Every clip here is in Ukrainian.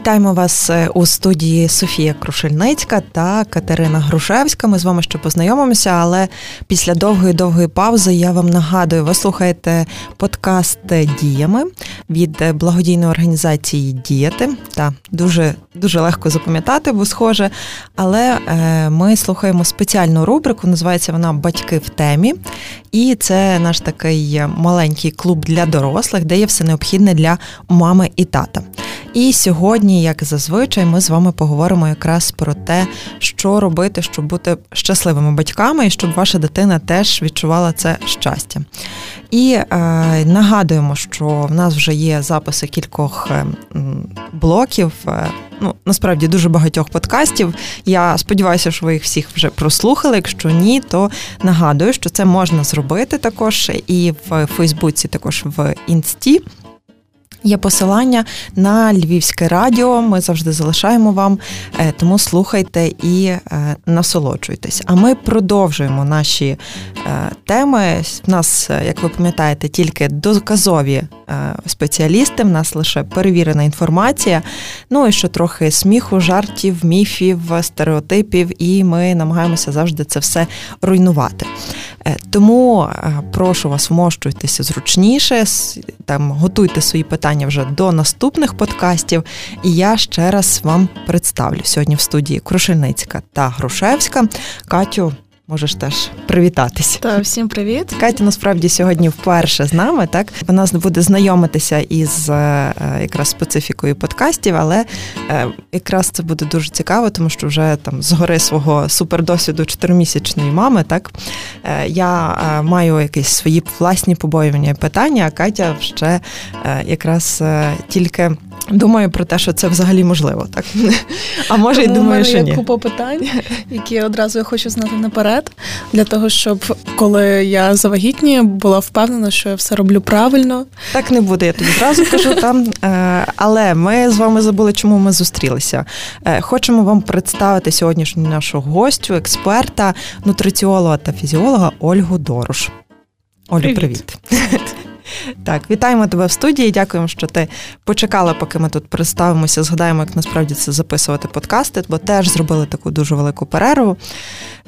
Вітаємо вас е, у студії Софія Крушельницька та Катерина Грушевська. Ми з вами ще познайомимося, але після довгої довгої паузи я вам нагадую, ви слухаєте подкаст Діями від благодійної організації Діяти. Та дуже дуже легко запам'ятати, бо схоже. Але е, ми слухаємо спеціальну рубрику, називається вона Батьки в темі. І це наш такий маленький клуб для дорослих, де є все необхідне для мами і тата. І сьогодні, як зазвичай, ми з вами поговоримо якраз про те, що робити, щоб бути щасливими батьками, і щоб ваша дитина теж відчувала це щастя. І е, нагадуємо, що в нас вже є записи кількох е, блоків. Е, ну, насправді дуже багатьох подкастів. Я сподіваюся, що ви їх всіх вже прослухали. Якщо ні, то нагадую, що це можна зробити також і в Фейсбуці, також в інсті. Є посилання на Львівське радіо. Ми завжди залишаємо вам, е, тому слухайте і е, насолоджуйтесь. А ми продовжуємо наші е, теми. У нас, як ви пам'ятаєте, тільки доказові спеціалісти. В нас лише перевірена інформація. Ну і що трохи сміху, жартів, міфів, стереотипів, і ми намагаємося завжди це все руйнувати. Тому прошу вас, вмощуйтеся зручніше, там готуйте свої питання вже до наступних подкастів. І я ще раз вам представлю сьогодні в студії Крушельницька та Грушевська. Катю, Можеш теж привітатись. Так, всім привіт. Катя насправді сьогодні вперше з нами. Так вона буде знайомитися із е, якраз специфікою подкастів, але е, якраз це буде дуже цікаво, тому що вже там згори свого супердосвіду чотиримісячної мами. Так е, я маю якісь свої власні побоювання і питання. А Катя ще якраз тільки. Думаю про те, що це взагалі можливо, так а може Тому й думаю, що ні. є купа питань, які одразу я хочу знати наперед, для того, щоб коли я завагітнюю, була впевнена, що я все роблю правильно. Так не буде, я тобі одразу кажу там. Е, але ми з вами забули, чому ми зустрілися. Е, хочемо вам представити сьогоднішню нашу гостю, експерта, нутриціолога та фізіолога Ольгу Дорош. Олю, привіт. привіт. Так, вітаємо тебе в студії. Дякуємо, що ти почекала, поки ми тут представимося. Згадаємо, як насправді це записувати подкасти, бо теж зробили таку дуже велику перерву.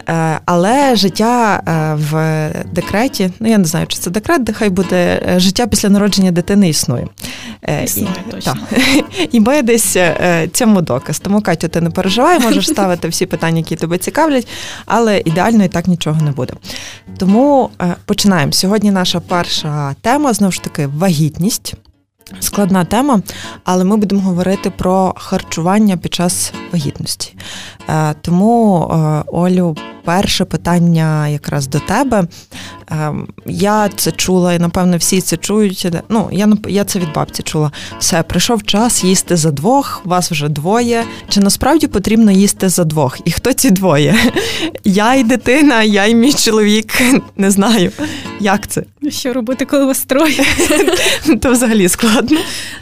Е, але життя е, в декреті, ну я не знаю, чи це декрет, де хай буде е, життя після народження дитини існує. Існує, і, точно. І ми десь цьому доказ. Тому, Катю, ти не переживай, можеш ставити всі питання, які тебе цікавлять, але ідеально і так нічого не буде. Тому починаємо. Сьогодні наша перша тема знову ж таки вагітність. Складна тема, але ми будемо говорити про харчування під час вагітності. Тому, Олю, перше питання якраз до тебе. Ем, я це чула, і напевно всі це чують. Ну, я я це від бабці чула. Все, прийшов час їсти за двох, вас вже двоє. Чи насправді потрібно їсти за двох? І хто ці двоє? Я і дитина, я і мій чоловік. Не знаю. Як це? Що робити, коли вас троє? То взагалі складно.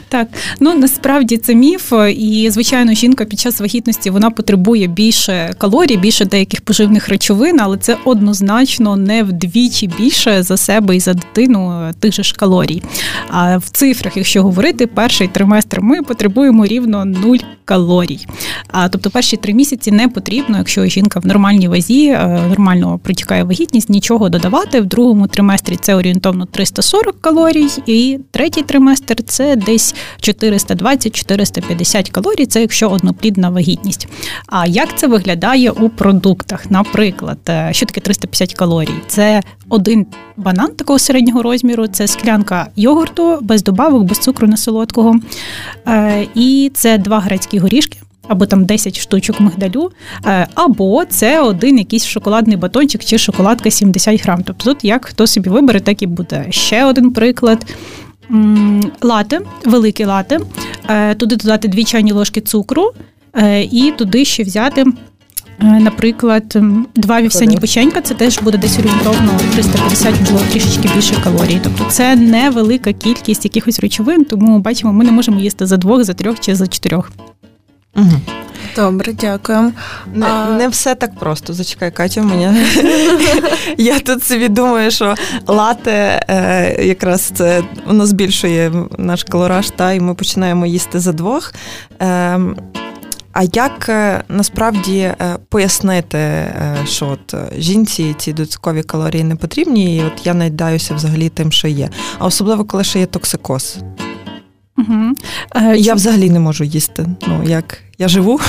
Так, ну насправді це міф, і звичайно, жінка під час вагітності вона потребує більше калорій, більше деяких поживних речовин, але це однозначно не вдвічі більше за себе і за дитину тих же ж калорій. А в цифрах, якщо говорити, перший триместр ми потребуємо рівно 0 калорій. А тобто перші три місяці не потрібно, якщо жінка в нормальній вазі е, нормально протікає вагітність, нічого додавати. В другому триместрі це орієнтовно 340 калорій, і третій триместр це десь 420-450 калорій. Це якщо одноплідна вагітність. А як це виглядає у продуктах? Наприклад, е, що таке 350 калорій? Це один банан такого середнього розміру, це склянка йогурту без добавок, без цукру на солодкого. Е, і це два грецькі горішки. Або там 10 штучок мигдалю, е, або це один якийсь шоколадний батончик чи шоколадка 70 грам. Тобто тут як хто собі вибере, так і буде. Ще один приклад. Лате, велике лате, е, туди додати дві чайні ложки цукру, і туди ще взяти Е, наприклад, два вівсяні печенька це теж буде десь орієнтовно 350, можливо, трішечки більше калорій. Тобто це невелика кількість якихось речовин, тому бачимо, ми не можемо їсти за двох, за трьох чи за чотирьох. Угу. Добре, дякую. Не а... не все так просто. Зачекай, Катя, мене. Я тут собі думаю, що лате е, якраз це воно збільшує наш калораж, та і ми починаємо їсти за двох. Е, а як е, насправді е, пояснити, е, що от жінці ці додаткові калорії не потрібні, і от я найдаюся взагалі тим, що є, а особливо коли ще є токсикоз? Угу. Я взагалі не можу їсти. Ну як я живу.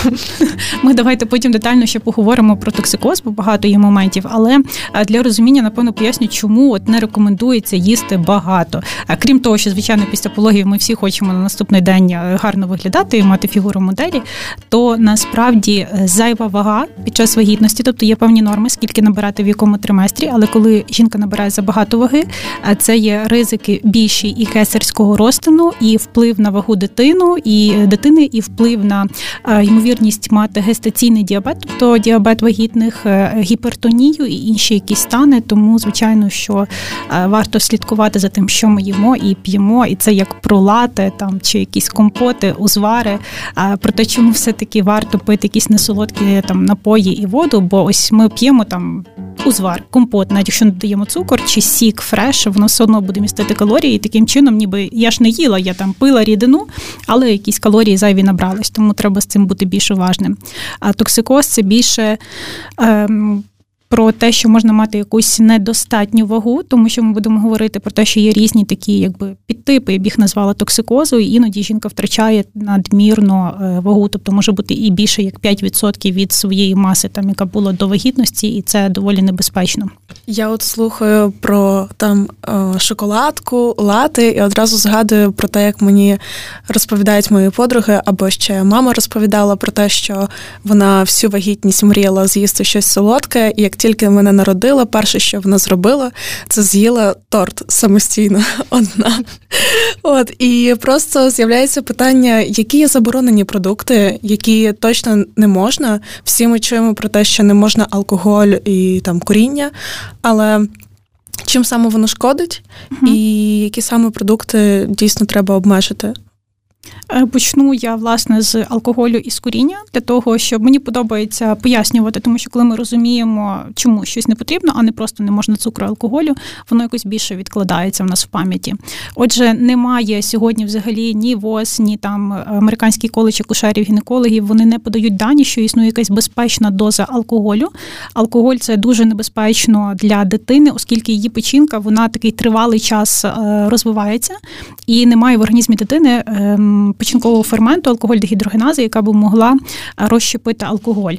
Ми давайте потім детально ще поговоримо про токсикоз, бо багато є моментів. Але для розуміння, напевно, поясню, чому от не рекомендується їсти багато. Крім того, що звичайно після пологів ми всі хочемо на наступний день е, гарно виглядати і мати фігуру моделі, то насправді е, зайва вага під час вагітності, тобто є певні норми, скільки набирати в якому триместрі, але коли жінка набирає забагато ваги, це є ризики більші і кесарського розтину, і вплив на вагу дитину і е, дитини, і вплив на ймовірність мати гестаційний діабет, тобто діабет вагітних, е, гіпертонію і інші якісь стани. Тому, звичайно, що е, варто слідкувати за тим, що ми їмо і п'ємо, і це як пролати там чи якісь компоти, узвари. Про те, чому все-таки варто пити якісь несолодкі там напої і воду, бо ось ми п'ємо там узвар, компот, навіть якщо додаємо цукор чи сік, фреш, воно все одно буде містити калорії. І таким чином, ніби я ж не їла, я там пила рідину, але якісь калорії зайві набрались, тому треба цим бути більш уважним. А токсикоз це більше. Ем, про те, що можна мати якусь недостатню вагу, тому що ми будемо говорити про те, що є різні такі, якби підтипи, я б їх назвала токсикозу, і іноді жінка втрачає надмірно е, вагу, тобто може бути і більше як 5% від своєї маси, там яка була до вагітності, і це доволі небезпечно. Я от слухаю про там е, шоколадку, лати, і одразу згадую про те, як мені розповідають мої подруги, або ще мама розповідала про те, що вона всю вагітність мріяла з'їсти щось солодке, і як тільки мене народила, перше, що вона зробила, це з'їла торт самостійно одна. От і просто з'являється питання, які є заборонені продукти, які точно не можна. Всі ми чуємо про те, що не можна алкоголь і там коріння, але. Чим саме воно шкодить, uh і які саме продукти дійсно треба обмежити почну я власне з алкоголю і з куріння для того, щоб мені подобається пояснювати, тому що коли ми розуміємо, чому щось не потрібно, а не просто не можна цукру алкоголю, воно якось більше відкладається в нас в пам'яті. Отже, немає сьогодні взагалі ні ВОЗ, ні там американський коледж акушерів, гінекологів. Вони не подають дані, що існує якась безпечна доза алкоголю. Алкоголь це дуже небезпечно для дитини, оскільки її печінка вона такий тривалий час е, розвивається і немає в організмі дитини. Печінкового ферменту, алкоголь-дегідрогенази, яка б могла розщепити алкоголь.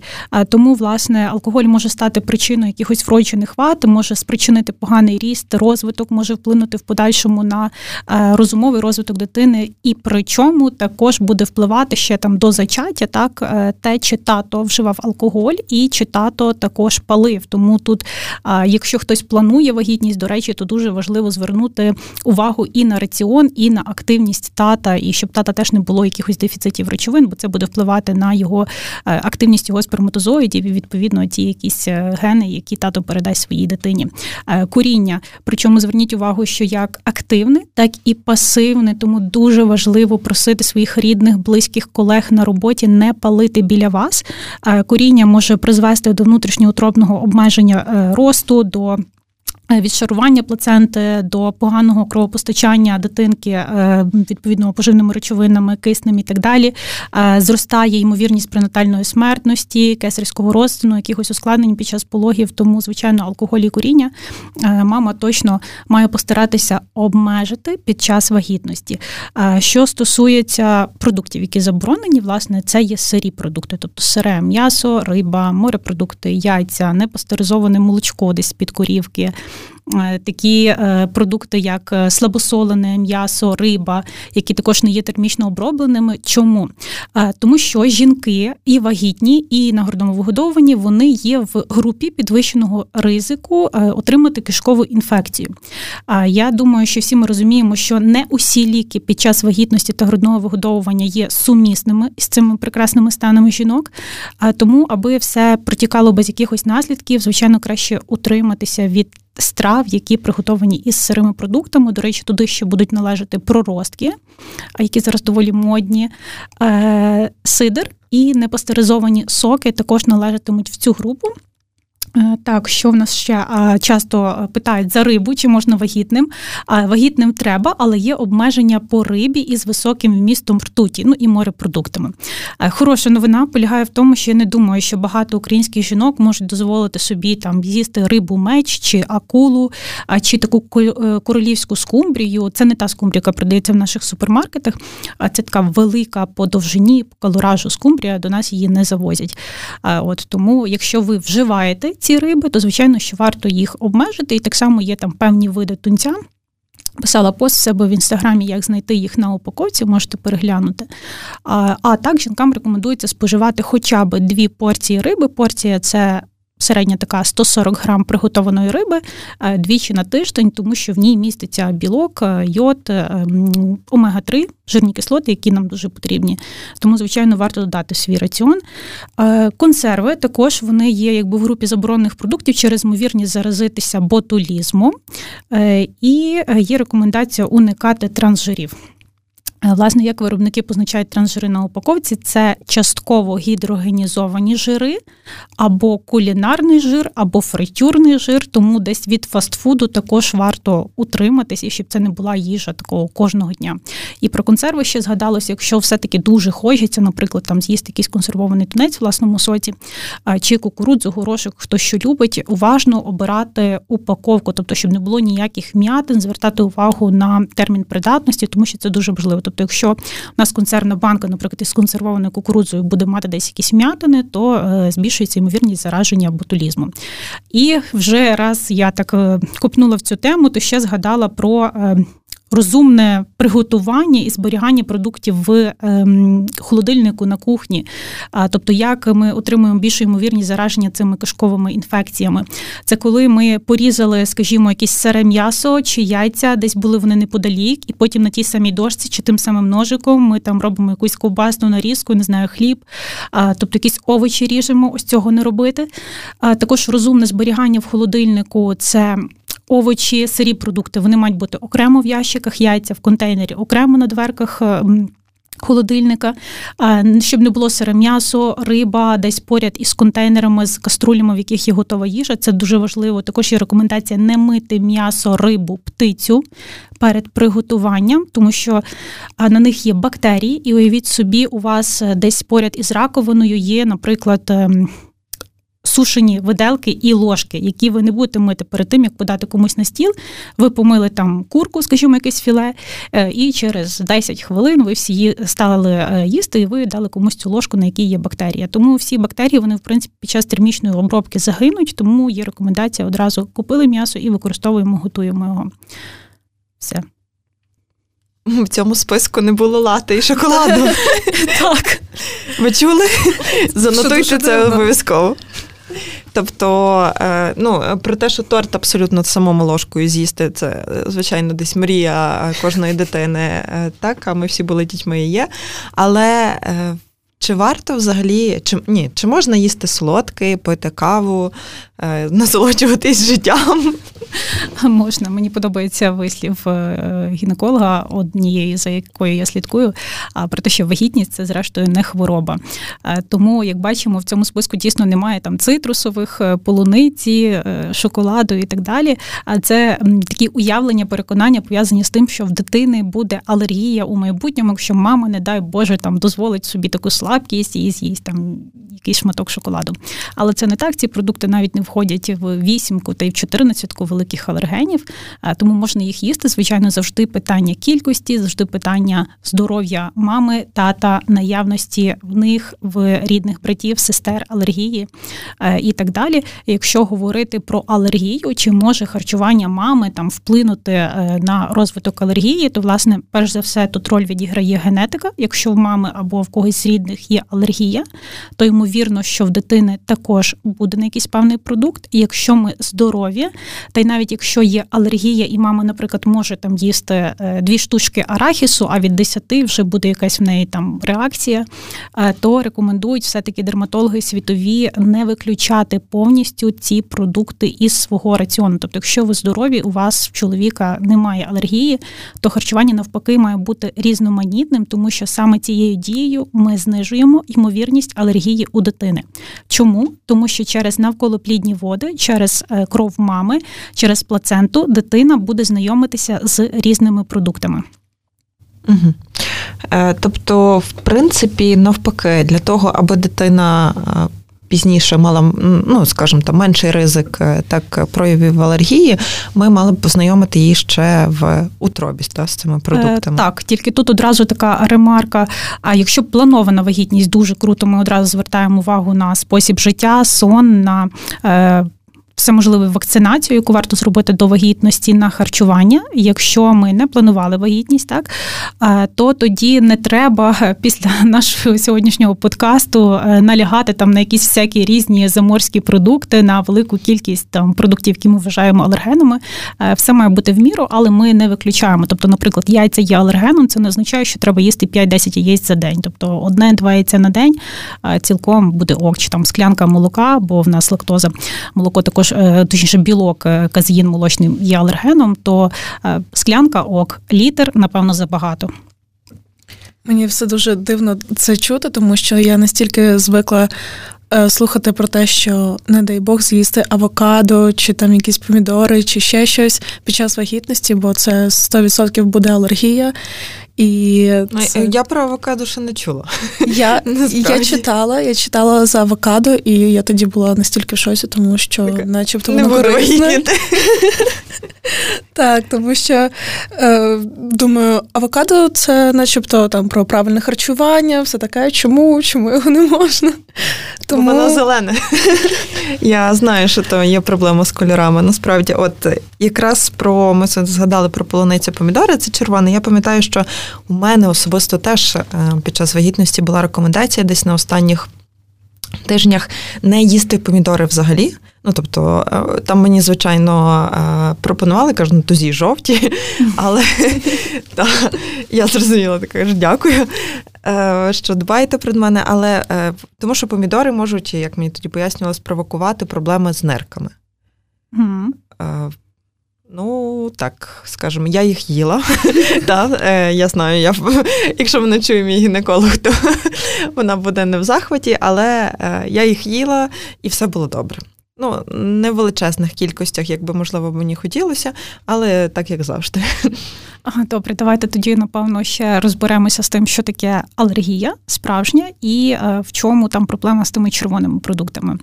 Тому, власне, алкоголь може стати причиною якихось вроджених вад, може спричинити поганий ріст, розвиток, може вплинути в подальшому на розумовий розвиток дитини, і причому також буде впливати ще там до зачаття, так е, те, чи тато вживав алкоголь, і чи тато також палив. Тому тут, якщо хтось планує вагітність, до речі, то дуже важливо звернути увагу і на раціон, і на активність тата, і щоб тата теж не було якихось дефіцитів речовин, бо це буде впливати на його е, активність його сперматозоїдів і відповідно ті якісь е, гени, які тато передасть своїй дитині. Е, Куріння. Причому зверніть увагу, що як активне, так і пасивне, тому дуже важливо просити своїх рідних, близьких колег на роботі не палити біля вас. Куріння може призвести до внутрішньоутробного обмеження росту. до Е, відшарування плаценти до поганого кровопостачання дитинки е, відповідно поживними речовинами, киснем і так далі. Е, зростає ймовірність пренатальної смертності, кесарського розтину, якихось ускладнень під час пологів. Тому, звичайно, алкоголь і куріння мама точно має постаратися обмежити під час вагітності. Що стосується продуктів, які заборонені, власне, це є сирі продукти, тобто сире м'ясо, риба, морепродукти, яйця, непастеризоване молочко десь під корівки. Е, такі е, продукти, як е, слабосолене м'ясо, риба, які також не є термічно обробленими. Чому? Тому що жінки і вагітні, і на грудному вигодованні вони є в групі підвищеного ризику отримати кишкову інфекцію. Я думаю, що всі ми розуміємо, що не усі ліки під час вагітності та грудного вигодовування є сумісними з цими прекрасними станами жінок. Тому, аби все протікало без якихось наслідків, звичайно, краще утриматися від страв, які приготовані із сирими продуктами. До речі, туди ще будуть належати проростки, які зараз доволі модні, е, сидр і непастеризовані соки також належатимуть в цю групу. Е, так, що в нас ще часто питають за рибу, чи можна вагітним? Вагітним треба, але є обмеження по рибі із високим вмістом ртуті, ну і морепродуктами. Е, хороша новина полягає в тому, що я не думаю, що багато українських жінок можуть дозволити собі там з'їсти рибу меч чи акулу, чи таку е, королівську скумбрію. Це не та скумбрія, яка продається в наших супермаркетах, а це така велика по довжині, по калоражу скумбрія, до нас її не завозять. От Тому, якщо ви вживаєте ці риби, то звичайно, що варто їх обмежити. І так само є там певні види тунця. Писала пост в себе в інстаграмі, як знайти їх на упаковці, можете переглянути. А а так жінкам рекомендується споживати хоча б дві порції риби. Порція це середня така 140 грам приготованої риби е, двічі на тиждень, тому що в ній міститься білок, е, йод, е, омега-3, жирні кислоти, які нам дуже потрібні. Тому, звичайно, варто додати свій раціон. Консерви також вони є якби в групі заборонених продуктів через ймовірність заразитися ботулізмом. І є рекомендація уникати трансжирів. Е, власне, як виробники позначають трансжири на упаковці, це частково гідрогенізовані жири, або кулінарний жир, або фритюрний жир, тому десь від фастфуду також варто утриматись, і щоб це не була їжа такого кожного дня. І про консерви ще згадалося, якщо все-таки дуже хочеться, наприклад, там з'їсти якийсь консервований тунець в власному соці, чи кукурудзу, горошок, хто що любить, уважно обирати упаковку, тобто, щоб не було ніяких м'ятин, звертати увагу на термін придатності, тому що це дуже важливо. Тобто, якщо у нас консервна банка, наприклад, із консервованою кукурудзою буде мати десь якісь м'ятини, то е, збільшується ймовірність зараження ботулізмом. І вже раз я так е, копнула в цю тему, то ще згадала про е, розумне приготування і зберігання продуктів в ем, холодильнику на кухні. Тобто, як ми отримуємо більшу ймовірність зараження цими кишковими інфекціями. Це коли ми порізали, скажімо, якесь сире м'ясо чи яйця, десь були вони неподалік, і потім на тій самій дошці чи тим самим ножиком ми там робимо якусь ковбасну нарізку, не знаю, хліб, тобто якісь овочі ріжемо, ось цього не робити. Також розумне зберігання в холодильнику це овочі, сирі продукти вони мають бути окремо в ящиках, яйця в контейнері, окремо на дверках. Е, холодильника, щоб не було сире м'ясо, риба десь поряд із контейнерами, з каструлями, в яких є готова їжа. Це дуже важливо. Також є рекомендація не мити м'ясо, рибу, птицю перед приготуванням, тому що на них є бактерії, і уявіть собі, у вас е, десь поряд із раковиною є, наприклад. Сушені виделки і ложки, які ви не будете мити перед тим, як подати комусь на стіл. Ви помили там курку, скажімо, якесь філе, е, і через 10 хвилин ви всі стали е, їсти, і ви дали комусь цю ложку, на якій є бактерія. Тому всі бактерії вони, в принципі, під час термічної обробки загинуть, тому є рекомендація одразу купили м'ясо і використовуємо, готуємо його. Все. В цьому списку не було лати і шоколаду. Так. Ви чули? Занотуйте це обов'язково. Тобто, е, ну, про те, що торт абсолютно самому ложкою з'їсти, це, звичайно, десь мрія кожної дитини, е, так, а ми всі були дітьми і є. Але е, чи варто взагалі, чи ні, чи можна їсти солодкий, пити каву, Е, насолоджуватись життям. Можна. Мені подобається вислів е, гінеколога, однієї, за якою я слідкую, про те, що вагітність це зрештою не хвороба. Е, тому, як бачимо, в цьому списку дійсно немає там цитрусових, полуниці, шоколаду і так далі. А це такі уявлення, переконання пов'язані з тим, що в дитини буде алергія у майбутньому, якщо мама, не дай Боже, там дозволить собі таку слабкість і з'їсть там якийсь шматок шоколаду. Але це не так. Ці продукти навіть не входять в вісімку та й в чотирнадцятку великих алергенів, тому можна їх їсти. Звичайно, завжди питання кількості, завжди питання здоров'я мами, тата, наявності в них в рідних братів, сестер, алергії і так далі. Якщо говорити про алергію, чи може харчування мами там вплинути е, на розвиток алергії, то власне, перш за все, тут роль відіграє генетика. Якщо в мами або в когось з рідних є алергія, то ймовірно, що в дитини також буде на якийсь певний продукт продукт, і якщо ми здорові, та й навіть якщо є алергія, і мама, наприклад, може там їсти е, дві штучки арахісу, а від 10 вже буде якась в неї там реакція, е, то рекомендують все-таки дерматологи світові не виключати повністю ці продукти із свого раціону. Тобто, якщо ви здорові, у вас в чоловіка немає алергії, то харчування навпаки має бути різноманітним, тому що саме цією дією ми знижуємо ймовірність алергії у дитини. Чому? Тому що через навколоплідні води, через е, кров мами, через плаценту дитина буде знайомитися з різними продуктами. Угу. Тобто, в принципі, навпаки, для того, аби дитина е, пізніше мала, ну скажімо, там менший ризик так проявів алергії, ми мали б познайомити її ще в утробі та, з цими продуктами. Е, так, тільки тут одразу така ремарка. А якщо планована вагітність дуже круто, ми одразу звертаємо увагу на спосіб життя, сон, на е, все можливе вакцинацію, яку варто зробити до вагітності на харчування. Якщо ми не планували вагітність, так то тоді не треба після нашого сьогоднішнього подкасту е, налягати там на якісь всякі різні заморські продукти, на велику кількість там продуктів, які ми вважаємо алергенами. Е, все має бути в міру, але ми не виключаємо. Тобто, наприклад, яйця є алергеном, це не означає, що треба їсти 5-10 яєць за день. Тобто одне-два яйця на день цілком буде ок, чи там склянка молока, бо в нас лактоза молоко також також е, точніше білок е, казеїн молочний є алергеном, то е, склянка ок, літр, напевно, забагато. Мені все дуже дивно це чути, тому що я настільки звикла слухати про те, що не дай Бог з'їсти авокадо, чи там якісь помідори, чи ще щось під час вагітності, бо це 100% буде алергія. І це... Я про авокадо ще не чула. Я я читала, я читала за авокадо, і я тоді була настільки в шоці, тому що, так, начебто, воно корисне. Так, тому що е, думаю, авокадо це начебто там про правильне харчування, все таке. Чому? Чому його не можна? Тому... Воно зелене. Я знаю, що то є проблема з кольорами. Насправді, от якраз про ми згадали про полуницю помідори, це червоне. Я пам'ятаю, що у мене особисто теж е, під час вагітності була рекомендація десь на останніх тижнях не їсти помідори взагалі. Ну, тобто, е, там мені, звичайно, е, пропонували, кажуть, ну тузі жовті, але я зрозуміла, така ж дякую, що дбаєте про мене, але тому що помідори можуть, як мені тоді пояснювали, спровокувати проблеми з нирками. Ну, так, скажімо, я їх їла. е, Я знаю, я, якщо мене чує мій гінеколог, то вона буде не в захваті, але е, я їх їла і все було добре. Ну, не в величезних кількостях, як би, можливо, мені хотілося, але так як завжди. Добре, давайте тоді, напевно, ще розберемося з тим, що таке алергія справжня, і е, в чому там проблема з тими червоними продуктами.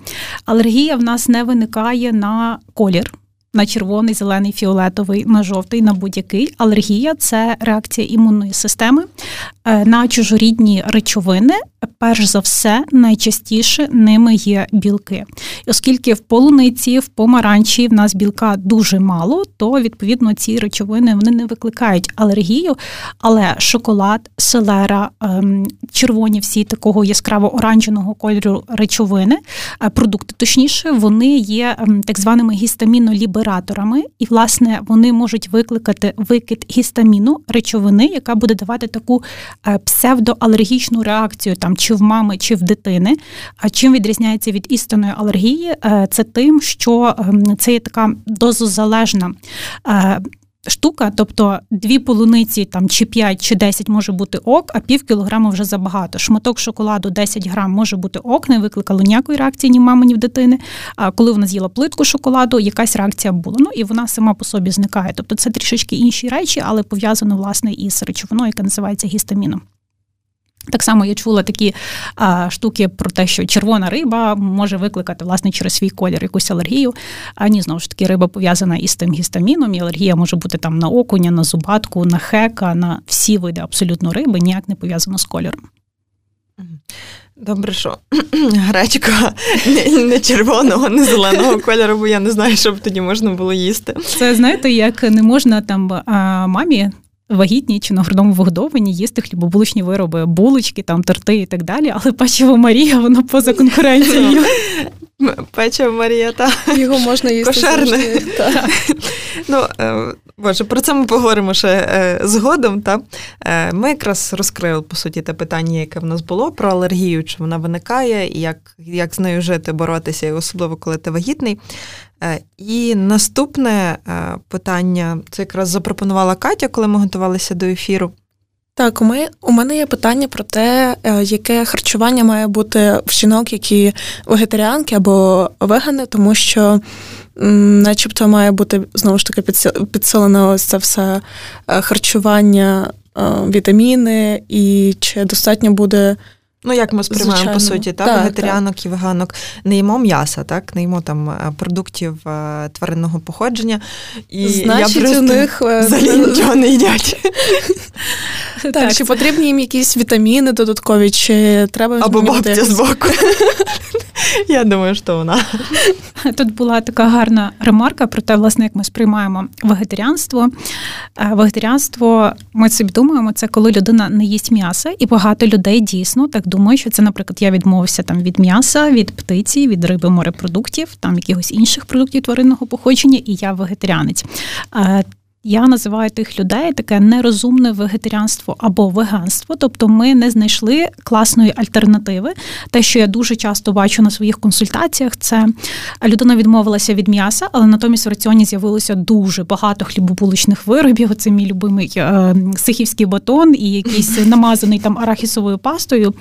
Алергія в нас не виникає на колір на червоний, зелений, фіолетовий, на жовтий, на будь-який. Алергія це реакція імунної системи е, на чужорідні речовини. Перш за все, найчастіше ними є білки. І оскільки в полуниці, в помаранчі в нас білка дуже мало, то відповідно ці речовини вони не викликають алергію. Але шоколад, селера, ем, червоні всі такого яскраво оранжевого кольору речовини, е, продукти точніше, вони є ем, так званими гістаміноліберальними лібераторами, і, власне, вони можуть викликати викид гістаміну речовини, яка буде давати таку е, псевдоалергічну реакцію там чи в мами, чи в дитини. А чим відрізняється від істинної алергії? Е, це тим, що ем, це є така дозозалежна е, штука, тобто дві полуниці там чи 5, чи 10 може бути ок, а пів кілограма вже забагато. Шматок шоколаду 10 грам може бути ок, не викликало ніякої реакції ні в мами, ні в дитини. А коли вона з'їла плитку шоколаду, якась реакція була. Ну і вона сама по собі зникає. Тобто це трішечки інші речі, але пов'язано власне із речовиною, яка називається гістаміном. Так само я чула такі а, штуки про те, що червона риба може викликати власне через свій колір якусь алергію. А ні, знову ж таки, риба пов'язана із тим гістаміном, і алергія може бути там на окуня, на зубатку, на хека, на всі види абсолютно риби, ніяк не пов'язано з кольором. Добре, що гречка не, не червоного, не зеленого кольору, бо я не знаю, що б тоді можна було їсти. Це знаєте, як не можна там мамі вагітні чи на грудному вигодованні їсти хлібобулочні вироби, булочки, там торти і так далі. Але печиво Марія, воно поза конкуренцією. Печиво Марія, та його можна їсти. Кошерне. Ну, е, Боже, про це ми поговоримо ще е, згодом. Та? Е, Ми якраз розкрили, по суті, те питання, яке в нас було про алергію, чи вона виникає, і як як з нею жити, боротися, особливо коли ти вагітний. Е, І наступне е, питання це якраз запропонувала Катя, коли ми готувалися до ефіру. Так, у мене є питання про те, е, яке харчування має бути в жінок, які вегетаріанки або вегани, тому що, начебто, має бути знову ж таки підсилено ось це все харчування, вітаміни, і чи достатньо буде. Ну, як ми сприймаємо, Звичайно. по суті, так, так вегетаріанок так. і веганок не їмо м'яса, так, не їмо там продуктів тваринного походження. І Значить, я просто у них взагалі нічого не їдять. Так, так, Чи потрібні їм якісь вітаміни додаткові, чи треба Або бабця з боку. Я думаю, що вона. Тут була така гарна ремарка про те, власне, як ми сприймаємо вегетаріанство. Е, вегетаріанство, ми собі думаємо, це коли людина не їсть м'яса, і багато людей дійсно так думають, що це, наприклад, я відмовився там від м'яса, від птиці, від риби, морепродуктів, там якихось інших продуктів тваринного походження, і я вегетаріанець. Я називаю тих людей таке нерозумне вегетаріанство або веганство, тобто ми не знайшли класної альтернативи. Те, що я дуже часто бачу на своїх консультаціях, це людина відмовилася від м'яса, але натомість в раціоні з'явилося дуже багато хлібобулочних виробів. Це мій любимий е, сихівський батон і якийсь намазаний там арахісовою пастою,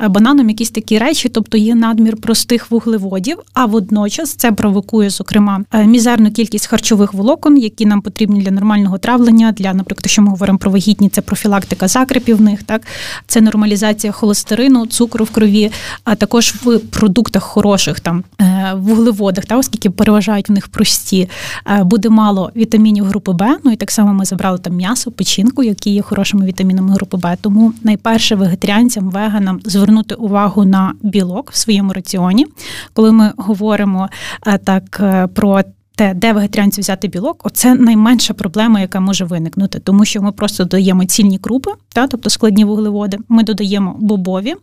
е, бананом, якісь такі речі, тобто є надмір простих вуглеводів. А водночас це провокує, зокрема, е, мізерну кількість харчових волокон, які нам потрібні для нормального травлення для, наприклад, що ми говоримо про вагітні, це профілактика закрепів в них, так це нормалізація холестерину, цукру в крові, а також в продуктах хороших, там е, вуглеводах, та оскільки переважають в них прості, е, буде мало вітамінів групи Б. Ну і так само ми забрали там м'ясо, печінку, які є хорошими вітамінами групи Б. Тому найперше вегетаріанцям, веганам звернути увагу на білок в своєму раціоні, коли ми говоримо е, так про те, де вегетаріанці взяти білок, оце найменша проблема, яка може виникнути, тому що ми просто додаємо цільні крупи, та, тобто складні вуглеводи. Ми додаємо бобові,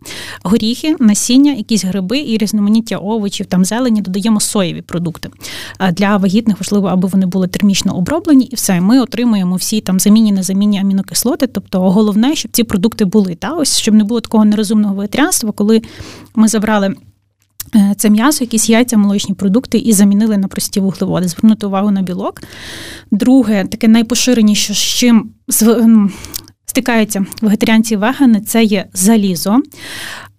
горіхи, насіння, якісь гриби і різноманіття овочів, там зелені, додаємо соєві продукти. А Для вагітних важливо, аби вони були термічно оброблені, і все. Ми отримуємо всі там замінні, незамінні амінокислоти. Тобто, головне, щоб ці продукти були. Та ось щоб не було такого нерозумного вегетаріанства, коли ми забрали. Е, це м'ясо, якісь яйця, молочні продукти і замінили на прості вуглеводи. Звернути увагу на білок. Друге, таке найпоширеніше, з чим стикаються вегетаріанці-вегани, це є залізо.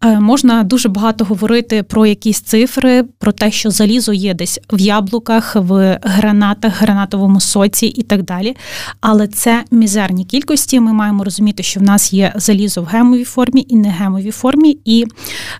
Е, можна дуже багато говорити про якісь цифри, про те, що залізо є десь в яблуках, в гранатах, гранатовому соці і так далі. Але це мізерні кількості. Ми маємо розуміти, що в нас є залізо в гемовій формі і не гемовій формі. І,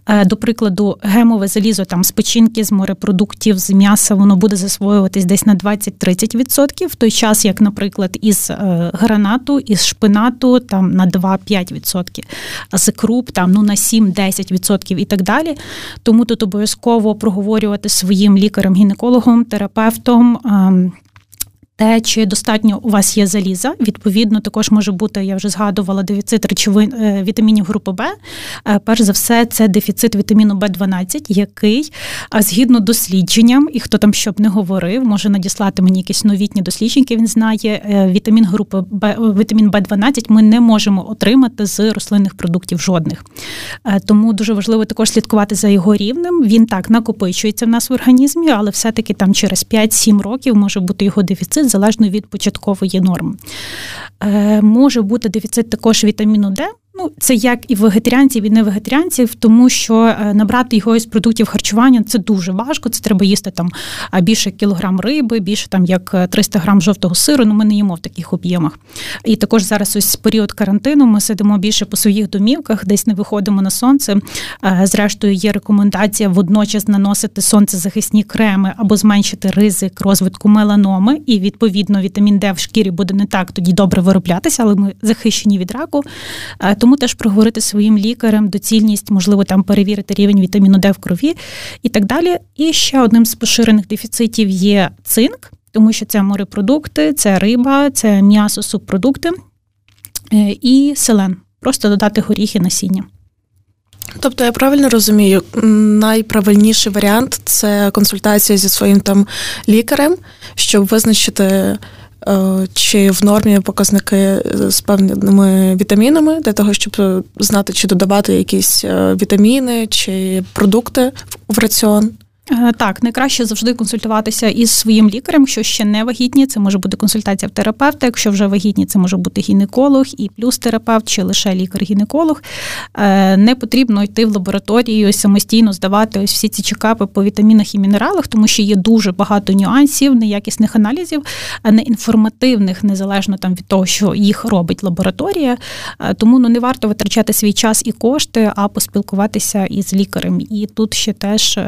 е, до прикладу, гемове залізо там з печінки, з морепродуктів, з м'яса, воно буде засвоюватись десь на 20-30%, в той час, як, наприклад, із е, гранату, із шпинату там на 2-5%, а з круп там ну на 7-10%. 10% і так далі. Тому тут обов'язково проговорювати своїм лікарем-гінекологом, терапевтом. Те, чи достатньо у вас є заліза, відповідно, також може бути, я вже згадувала, дефіцит речовин е, вітамінів групи Б. Е, перш за все, це дефіцит вітаміну Б12, який згідно дослідженням, і хто там щоб не говорив, може надіслати мені якісь новітні дослідження, він знає. Е, вітамін групи Б, вітамін Б12 ми не можемо отримати з рослинних продуктів жодних. Тому дуже важливо також слідкувати за його рівнем. Він так накопичується в нас в організмі, але все-таки там через 5-7 років може бути його дефіцит дефіцит залежно від початкової норми. Е, Може бути дефіцит також вітаміну Д. Ну, це як і вегетаріанців, і не вегетаріанців, тому що е, набрати його із продуктів харчування це дуже важко. Це треба їсти там більше кілограм риби, більше там як 300 грам жовтого сиру. Ну ми не їмо в таких об'ємах. І також зараз ось період карантину ми сидимо більше по своїх домівках, десь не виходимо на сонце. Е, зрештою, є рекомендація водночас наносити сонцезахисні креми або зменшити ризик розвитку меланоми. І відповідно вітамін Д в шкірі буде не так тоді добре вироблятися, але ми захищені від раку. Тому теж проговорити своїм лікарем доцільність, можливо, там перевірити рівень вітаміну Д в крові і так далі. І ще одним з поширених дефіцитів є цинк, тому що це морепродукти, це риба, це м'ясо, субпродукти е, і селен. Просто додати горіхи насіння. Тобто я правильно розумію, найправильніший варіант це консультація зі своїм там лікарем, щоб визначити. Е, чи в нормі показники з певними вітамінами для того, щоб знати, чи додавати якісь е, вітаміни чи продукти в раціон? Е, так, найкраще завжди консультуватися із своїм лікарем, якщо ще не вагітні. Це може бути консультація в терапевта. Якщо вже вагітні, це може бути гінеколог і плюс терапевт, чи лише лікар-гінеколог. Е, не потрібно йти в лабораторію самостійно здавати ось всі ці чекапи по вітамінах і мінералах, тому що є дуже багато нюансів, неякісних аналізів, неінформативних, незалежно там від того, що їх робить лабораторія. Е, тому ну не варто витрачати свій час і кошти, а поспілкуватися із лікарем. І тут ще теж.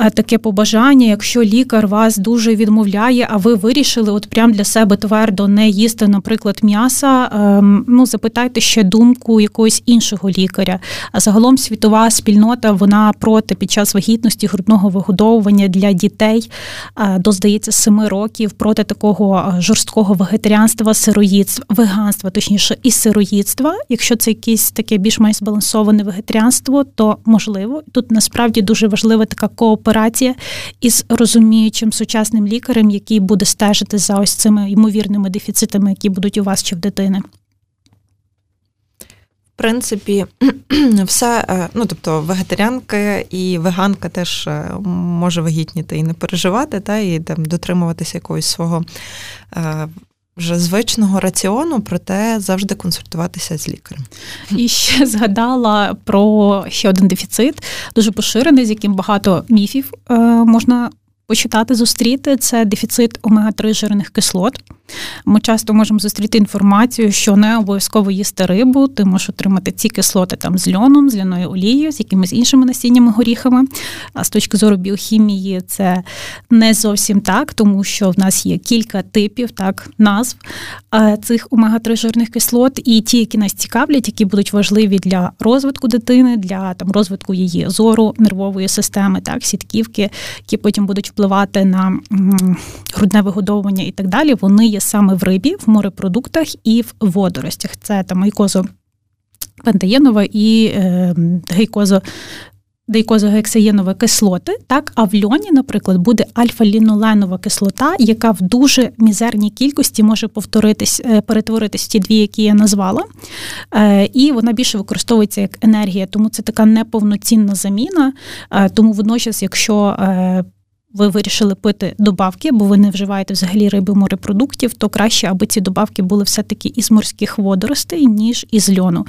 Е, таке побажання, якщо лікар вас дуже відмовляє, а ви вирішили, от прям для себе твердо не їсти, наприклад, м'яса. Ем, ну запитайте ще думку якогось іншого лікаря. А загалом світова спільнота вона проти під час вагітності грудного вигодовування для дітей е, до здається семи років проти такого е, жорсткого вегетаріанства, сироїдства, веганства, точніше, і сироїдства. Якщо це якесь таке більш-менш збалансоване вегетаріанство, то можливо тут насправді дуже важлива така кооперація операція із розуміючим сучасним лікарем, який буде стежити за ось цими ймовірними дефіцитами, які будуть у вас чи в дитини. В принципі, все, е, ну тобто вегетаріанка і веганка теж е, може вагітніти і не переживати, та і там дотримуватися якогось свого е, вже звичного раціону, проте завжди консультуватися з лікарем. І ще згадала про ще один дефіцит, дуже поширений, з яким багато міфів е, можна почитати, зустріти. Це дефіцит омега-3 жирних кислот. Ми часто можемо зустріти інформацію, що не обов'язково їсти рибу, ти можеш отримати ці кислоти там з льоном, з ляною олією, з якимись іншими насіннями горіхами. А з точки зору біохімії, це не зовсім так, тому що в нас є кілька типів так, назв цих омега-3 жирних кислот, і ті, які нас цікавлять, які будуть важливі для розвитку дитини, для там розвитку її зору, нервової системи, так, сітківки, які потім будуть впливати на грудне вигодовування і так далі. Вони є саме в рибі, в морепродуктах і в водоростях. Це там айкозо пентаєнова і е, гейкозо. Дейкозогексаєнова кислоти, так, а в льоні, наприклад, буде альфа-ліноленова кислота, яка в дуже мізерній кількості може повторитись, е, перетворитись в ті дві, які я назвала. Е, і вона більше використовується як енергія, тому це така неповноцінна заміна. Е, тому водночас, якщо ви вирішили пити добавки, бо ви не вживаєте взагалі риби морепродуктів, то краще, аби ці добавки були все-таки із морських водоростей, ніж із льону.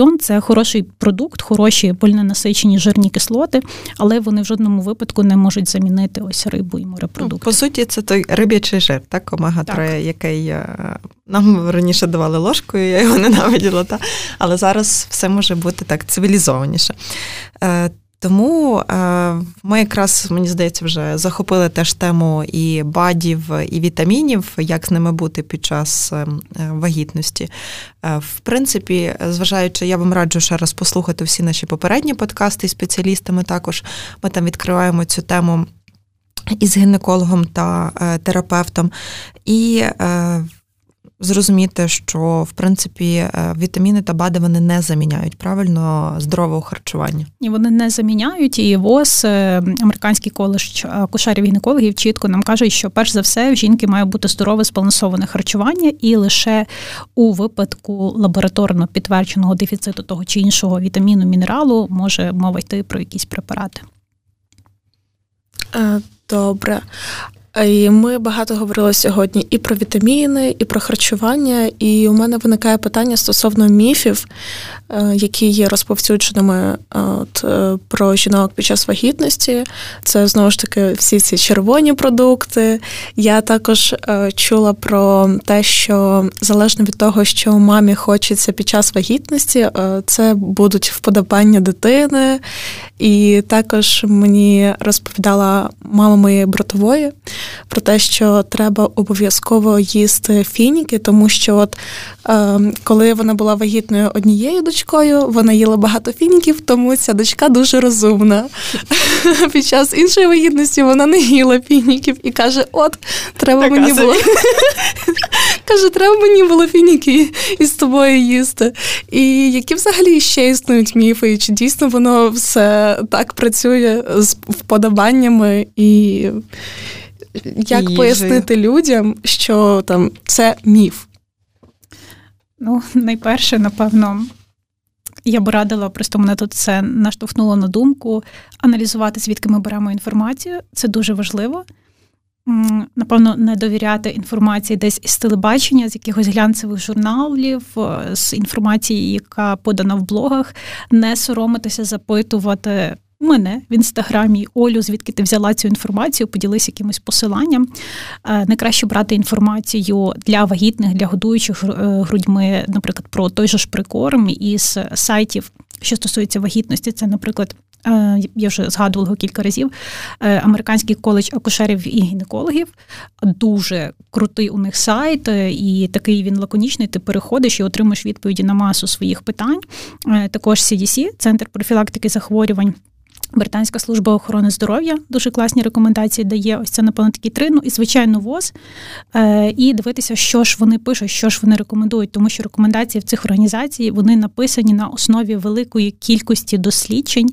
Льон це хороший продукт, хороші польнонасичені жирні кислоти, але вони в жодному випадку не можуть замінити ось рибу і морепродукти. По суті, це той риб'ячий жир, так, омега 3 який е, нам раніше давали ложкою, я його ненавиділа, та? але зараз все може бути так цивілізованіше. Тому е, ми якраз мені здається вже захопили теж тему і бадів, і вітамінів, як з ними бути під час е, вагітності. Е, в принципі, зважаючи, я вам раджу ще раз послухати всі наші попередні подкасти з спеціалістами. Також ми там відкриваємо цю тему із гінекологом та терапевтом. І зрозуміти, що в принципі е, вітаміни та БАДи вони не заміняють правильно здорового харчування. І вони не заміняють. І ВОЗ, е, американський коледж акушерів гінекологів, чітко нам кажуть, що перш за все в жінки має бути здорове збалансоване харчування, і лише у випадку лабораторно підтвердженого дефіциту того чи іншого вітаміну, мінералу може мова йти про якісь препарати. Е, добре. І Ми багато говорили сьогодні і про вітаміни, і про харчування. І у мене виникає питання стосовно міфів, е, які є розповсюдженими е, от, е, про жінок під час вагітності. Це знову ж таки всі ці червоні продукти. Я також чула про те, що залежно від того, що мамі хочеться під час вагітності, це будуть вподобання дитини. І також мені розповідала мама моєї братової про те, що треба обов'язково їсти фініки, тому що от е, коли вона була вагітною однією дочкою, вона їла багато фініків, тому ця дочка дуже розумна. Під час іншої вагітності вона не їла фініків і каже: От, треба мені було Каже, треба мені було фініки із тобою їсти. І які взагалі ще існують міфи, і чи дійсно воно все так працює з вподобаннями, і як і пояснити людям, що там це міф? Ну, найперше, напевно, я б радила, просто мене тут це наштовхнуло на думку аналізувати, звідки ми беремо інформацію. Це дуже важливо. Напевно, не довіряти інформації десь із телебачення, з якихось глянцевих журналів, е, з інформації, яка подана в блогах, не соромитися, запитувати мене в інстаграмі Олю, звідки ти взяла цю інформацію, поділись якимось посиланням. Е, найкраще брати інформацію для вагітних, для годуючих е, грудьми, наприклад, про той же ж прикорм із сайтів, що стосується вагітності. Це, наприклад. Е, я вже згадувала його кілька разів. Американський коледж акушерів і гінекологів дуже крутий у них сайт, і такий він лаконічний. Ти переходиш і отримуєш відповіді на масу своїх питань. Також CDC, центр профілактики захворювань. Британська служба охорони здоров'я дуже класні рекомендації дає. Ось це, напевно, такі три. Ну і звичайно, ВОЗ. Е, І дивитися, що ж вони пишуть, що ж вони рекомендують, тому що рекомендації в цих організацій вони написані на основі великої кількості досліджень.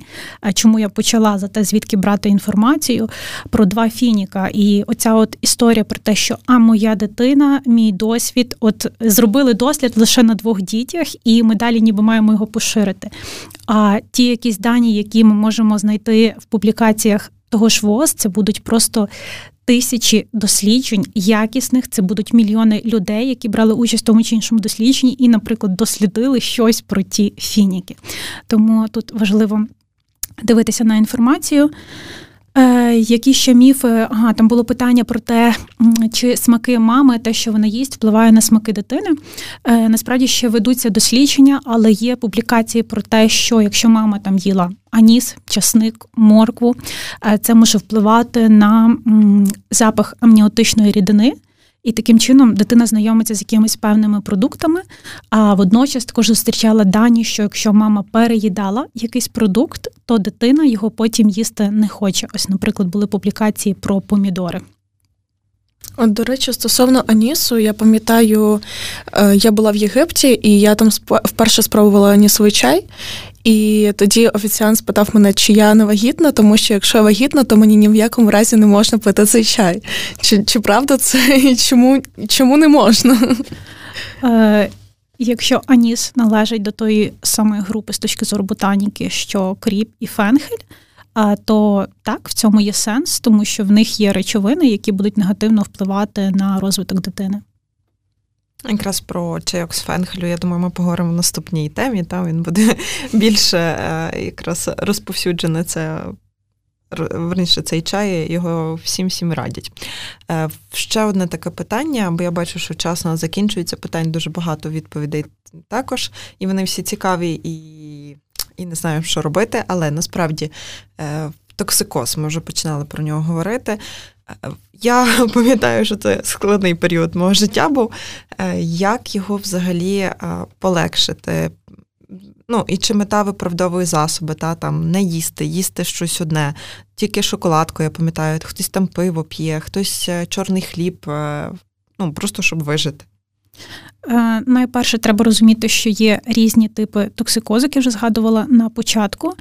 Чому я почала за те, звідки брати інформацію про два фініка. І оця от історія про те, що а моя дитина, мій досвід, от зробили дослід лише на двох дітях, і ми далі ніби маємо його поширити. А ті якісь дані, які ми можемо знайти в публікаціях того ж ВОЗ, це будуть просто тисячі досліджень якісних. Це будуть мільйони людей, які брали участь в тому чи іншому дослідженні, і, наприклад, дослідили щось про ті фініки. Тому тут важливо дивитися на інформацію. Е, Які ще міфи? Ага, там було питання про те, чи смаки мами, те, що вона їсть, впливає на смаки дитини. Е, Насправді ще ведуться дослідження, але є публікації про те, що якщо мама там їла аніс, часник, моркву, е, це може впливати на запах амніотичної рідини. І таким чином дитина знайомиться з якимись певними продуктами. А водночас також зустрічала дані, що якщо мама переїдала якийсь продукт, то дитина його потім їсти не хоче. Ось, наприклад, були публікації про помідори. От, до речі, стосовно Анісу, я пам'ятаю, е, я була в Єгипті, і я там вперше спробувала анісовий чай. І тоді офіціант спитав мене, чи я не вагітна, тому що якщо я вагітна, то мені ні в якому разі не можна пити цей чай. Чи чи правда це і чому чому не можна? Е, Якщо аніс належить до тої самої групи з точки зору ботаніки, що кріп і фенхель, то так, в цьому є сенс, тому що в них є речовини, які будуть негативно впливати на розвиток дитини. Якраз про чайок з фенхелю, я думаю, ми поговоримо в наступній темі. Там він буде більше е, якраз розповсюджений це. Верніше, цей чай, його всім всім радять. Е, ще одне таке питання, бо я бачу, що час у нас закінчується. Питань дуже багато відповідей також, і вони всі цікаві і і не знаю, що робити, але насправді е, токсикоз, ми вже починали про нього говорити. Я пам'ятаю, що це складний період мого життя був. Е, як його взагалі е, полегшити? Ну, і чи мета виправдовує засоби, та там не їсти, їсти щось одне, тільки шоколадку, я пам'ятаю, хтось там пиво п'є, хтось е, чорний хліб, ну просто щоб вижити. Найперше, треба розуміти, що є різні типи токсикозу, як я вже згадувала на початку.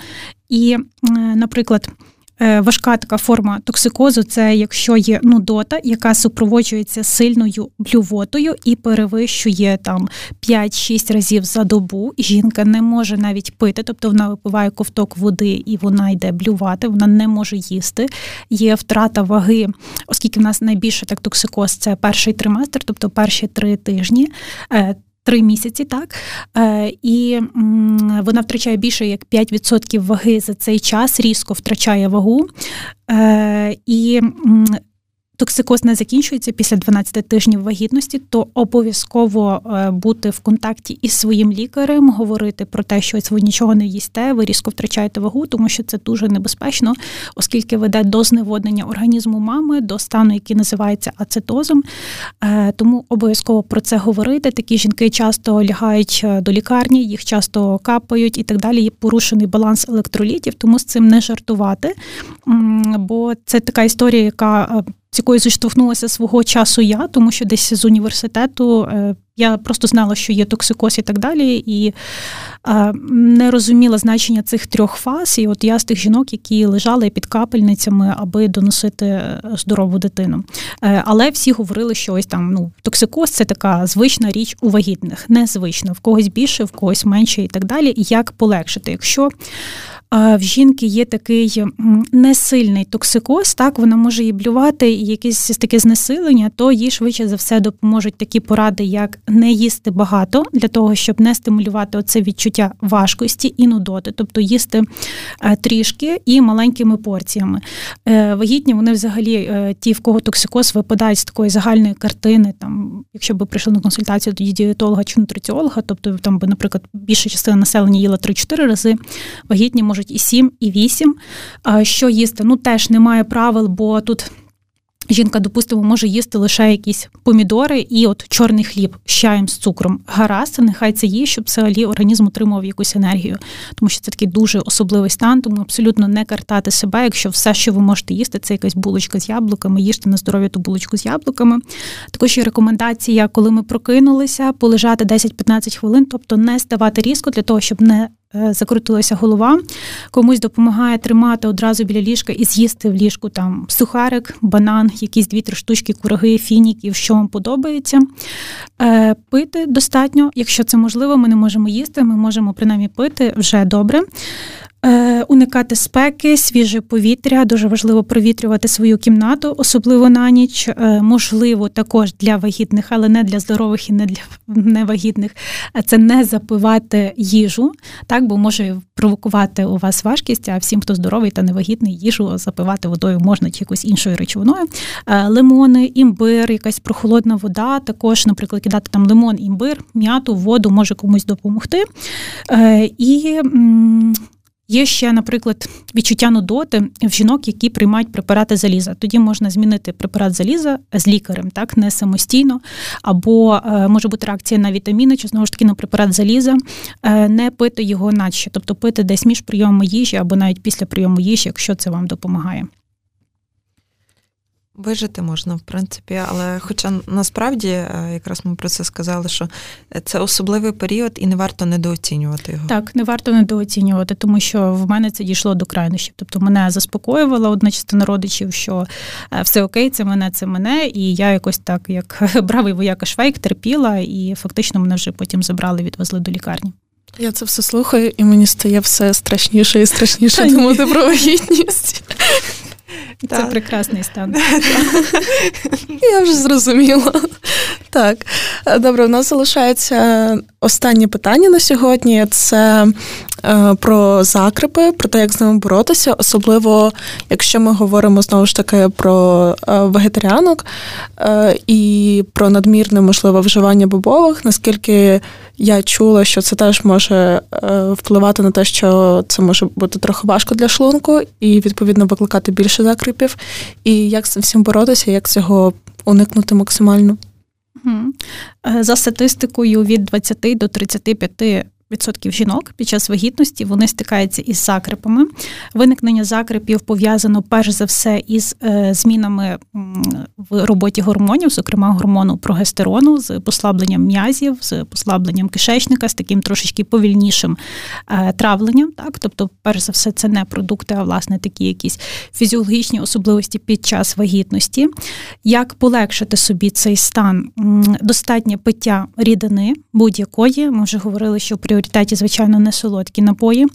І, наприклад, важка така форма токсикозу це якщо є нудота, яка супроводжується сильною блювотою і перевищує там 5-6 разів за добу. Жінка не може навіть пити, тобто вона випиває ковток води і вона йде блювати, вона не може їсти. Є втрата ваги, оскільки в нас найбільше так токсикоз це перший триместр, тобто перші три тижні. Три місяці, так е, і вона втрачає більше як 5% ваги за цей час, різко втрачає вагу. Е, і токсикоз не закінчується після 12 тижнів вагітності, то обов'язково е, бути в контакті із своїм лікарем, говорити про те, що ви нічого не їсте, ви різко втрачаєте вагу, тому що це дуже небезпечно, оскільки веде до зневоднення організму мами, до стану, який називається ацетозом. Е, тому обов'язково про це говорити. Такі жінки часто лягають е, до лікарні, їх часто капають і так далі. Є порушений баланс електролітів, тому з цим не жартувати. Бо це така історія, яка з якою зіштовхнулася свого часу я, тому що десь з університету е, я просто знала, що є токсикоз і так далі, і е, не розуміла значення цих трьох фаз. І от я з тих жінок, які лежали під капельницями, аби доносити е, здорову дитину. Але всі говорили, що ось там ну токсикоз це така звична річ у вагітних, незвична, в когось більше, в когось менше і так далі. І як полегшити, якщо в жінки є такий несильний токсикоз, так вона може і блювати, і якесь таке знесилення, то їй швидше за все допоможуть такі поради, як не їсти багато для того, щоб не стимулювати оце відчуття важкості і нудоти, тобто їсти е, трішки і маленькими порціями. Е, вагітні вони взагалі, е, ті, в кого токсикоз, випадають з такої загальної картини. Там, якщо би прийшли на консультацію до дієтолога чи нутриціолога, тобто там би, наприклад, більша частина населення їла 3-4 рази, вагітні можуть можуть і 7, і 8. Що їсти? Ну, теж немає правил, бо тут. Жінка, допустимо, може їсти лише якісь помідори і от чорний хліб з чаєм з цукром. Гаразд, нехай це є, щоб взагалі організм отримував якусь енергію, тому що це такий дуже особливий стан, тому абсолютно не картати себе, якщо все, що ви можете їсти, це якась булочка з яблуками, їжте на здоров'я ту булочку з яблуками. Також є рекомендація, коли ми прокинулися, полежати 10-15 хвилин, тобто не ставати різко для того, щоб не закрутилася голова, комусь допомагає тримати одразу біля ліжка і з'їсти в ліжку там сухарик, банан, якісь дві-три штучки, кураги, фініків, що вам подобається. Е, пити достатньо, якщо це можливо, ми не можемо їсти, ми можемо принаймні пити вже добре. Е, уникати спеки, свіже повітря, дуже важливо провітрювати свою кімнату, особливо на ніч. Е, можливо, також для вагітних, але не для здорових і не для невагітних. Це не запивати їжу, так бо може провокувати у вас важкість. А всім, хто здоровий та невагітний, їжу запивати водою можна чи якоюсь іншою речовиною. Е, лимони, імбир, якась прохолодна вода. Також, наприклад, кидати там лимон, імбир, м'яту, воду може комусь допомогти. І Є ще, наприклад, відчуття нудоти в жінок, які приймають препарати заліза. Тоді можна змінити препарат заліза з лікарем, так не самостійно, або е, може бути реакція на вітаміни, чи знову ж таки на препарат заліза, е, не пити його наче, тобто пити десь між прийомом їжі або навіть після прийому їжі, якщо це вам допомагає. Вижити можна, в принципі, але хоча насправді, е, якраз ми про це сказали, що це особливий період і не варто недооцінювати його. Так, не варто недооцінювати, тому що в мене це дійшло до крайнощів. Тобто мене заспокоювала одна частина родичів, що е, все окей, це мене, це мене, і я якось так, як бравий вояка Швейк, терпіла, і фактично мене вже потім забрали, відвезли до лікарні. Я це все слухаю, і мені стає все страшніше і страшніше думати про вагітність. Це прекрасний стан. Я вже зрозуміла. Так, добре, у нас залишається останнє питання на сьогодні. Це е, про закрипи, про те, як з ними боротися, особливо якщо ми говоримо знову ж таки про е, вегетаріанок е, і про надмірне можливе вживання бобових, наскільки я чула, що це теж може впливати на те, що це може бути трохи важко для шлунку, і відповідно викликати більше закрипів. І як з всім боротися, як цього уникнути максимально? За статистикою від 20 до 35 Відсотків жінок під час вагітності вони стикаються із закрипами. Виникнення закрипів пов'язано перш за все із е, змінами в роботі гормонів, зокрема гормону прогестерону, з послабленням м'язів, з послабленням кишечника, з таким трошечки повільнішим е, травленням. Так, тобто, перш за все, це не продукти, а власне такі якісь фізіологічні особливості під час вагітності. Як полегшити собі цей стан? Достатнє пиття рідини будь-якої. Ми вже говорили, що при пріоритеті, звичайно, не солодкі напої,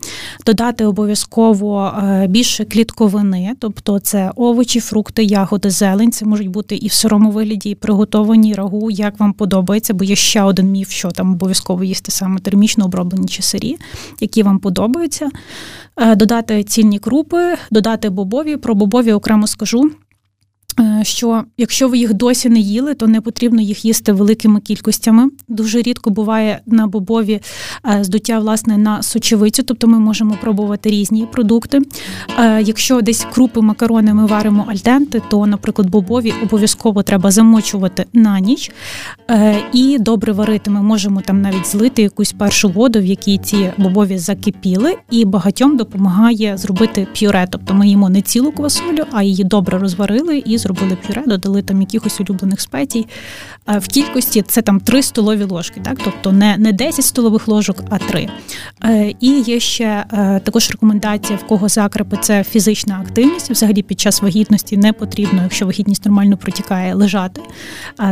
додати обов'язково е, більше клітковини, тобто це овочі, фрукти, ягоди, зелень. Це можуть бути і в сирому вигляді, і приготовані рагу, як вам подобається, бо є ще один міф, що там обов'язково їсти саме термічно оброблені чи сирі, які вам подобаються. Е, додати цільні крупи, додати бобові. Про бобові окремо скажу. Е, що якщо ви їх досі не їли, то не потрібно їх їсти великими кількостями. Дуже рідко буває на бобові е, здуття власне на сочевицю, тобто ми можемо пробувати різні продукти. Е, якщо десь крупи макарони ми варимо альденти, то, наприклад, бобові обов'язково треба замочувати на ніч і добре варити. Ми можемо там навіть злити якусь першу воду, в якій ці бобові закипіли, і багатьом допомагає зробити пюре. Тобто ми їмо не цілу квасолю, а її добре розварили і зробили пюре, додали там якихось улюблених спецій. В кількості це там 3 столові ложки, так тобто не не 10 столових ложок, а 3. І є ще також рекомендація, в кого закрепи це фізична активність. Взагалі під час вагітності не потрібно, якщо вагітність нормально протікає, лежати.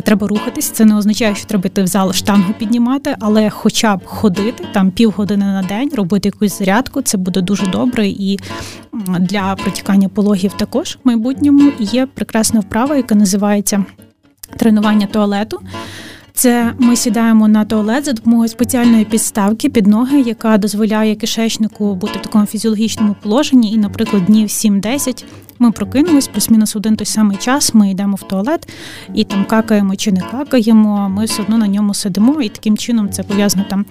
Треба рухатись. Це не означає, що треба йти в зал штангу піднімати, але хоча б ходити там півгодини на день, робити якусь зарядку, це буде дуже добре і для протікання пологів також в майбутньому є прекрасна вправа, яка називається тренування туалету. Це ми сідаємо на туалет за допомогою спеціальної підставки під ноги, яка дозволяє кишечнику бути в такому фізіологічному положенні, і, наприклад, днів 7-10 ми прокинулись плюс-мінус один той самий час. Ми йдемо в туалет і там какаємо чи не какаємо. Ми все одно на ньому сидимо, і таким чином це пов'язано там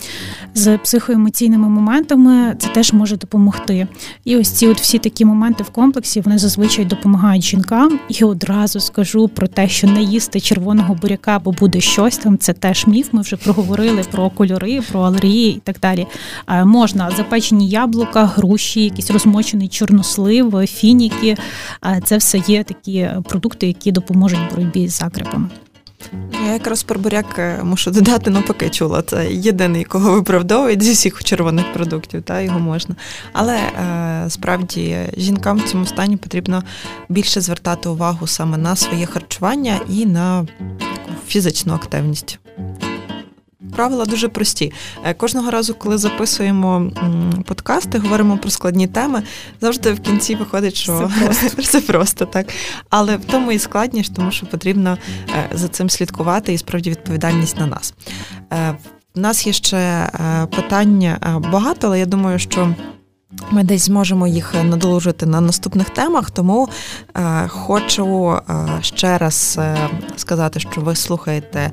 з психоемоційними моментами. Це теж може допомогти. І ось ці от всі такі моменти в комплексі вони зазвичай допомагають жінкам. І одразу скажу про те, що не їсти червоного буряка, бо буде щось там. Це теж міф. Ми вже проговорили про кольори, про алергії і так далі. Можна запечені яблука, груші, якийсь розмочений чорнослив, фініки це все є такі продукти, які допоможуть боротьбі з закрепами. Я якраз про буряк е, мушу додати, навпаки чула. Це єдиний, кого виправдовують зі всіх червоних продуктів, та його можна. Але е, справді жінкам в цьому стані потрібно більше звертати увагу саме на своє харчування і на таку фізичну активність. Правила дуже прості. Е, кожного разу, коли записуємо подкасти, говоримо про складні теми, завжди в кінці виходить, що це просто, це просто так. Але в тому і складніше, тому що потрібно е, за цим слідкувати і справді відповідальність на нас. У е, нас є ще питання багато, але я думаю, що. Ми десь зможемо їх надолужити на наступних темах, тому е, хочу е, ще раз е, сказати, що ви слухаєте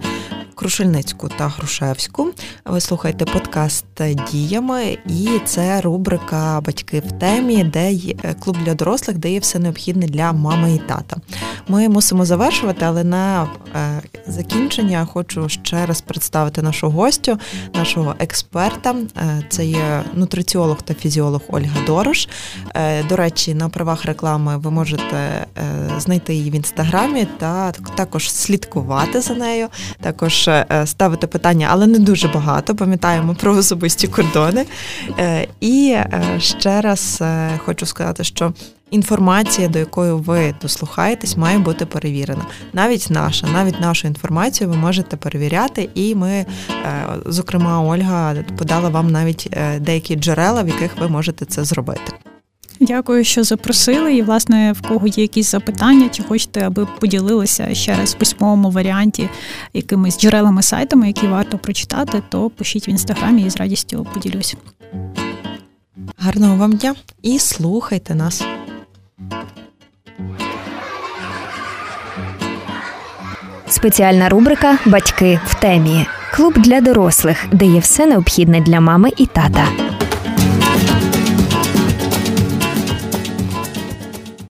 Крушельницьку та Грушевську. Ви слухаєте подкаст діями, і це рубрика Батьки в темі, де є е, клуб для дорослих, де є все необхідне для мами і тата. Ми мусимо завершувати, але на е, закінчення хочу ще раз представити нашу гостю, нашого експерта. Е, це є нутриціолог та фізіолог Ольга Дорош. До речі, на правах реклами ви можете знайти її в інстаграмі та також слідкувати за нею. Також більше е, ставити питання, але не дуже багато. Пам'ятаємо про особисті кордони. Е, і е, ще раз хочу сказати, що. Інформація, до якої ви дослухаєтесь, має бути перевірена. Навіть наша, навіть нашу інформацію ви можете перевіряти, і ми, зокрема, Ольга подала вам навіть деякі джерела, в яких ви можете це зробити. Дякую, що запросили. І, власне, в кого є якісь запитання, чи хочете, аби поділилися ще раз в письмовому варіанті якимись джерелами сайтами, які варто прочитати, то пишіть в інстаграмі і з радістю поділюсь. Гарного вам дня і слухайте нас. Спеціальна рубрика Батьки в темі. Клуб для дорослих, де є все необхідне для мами і тата.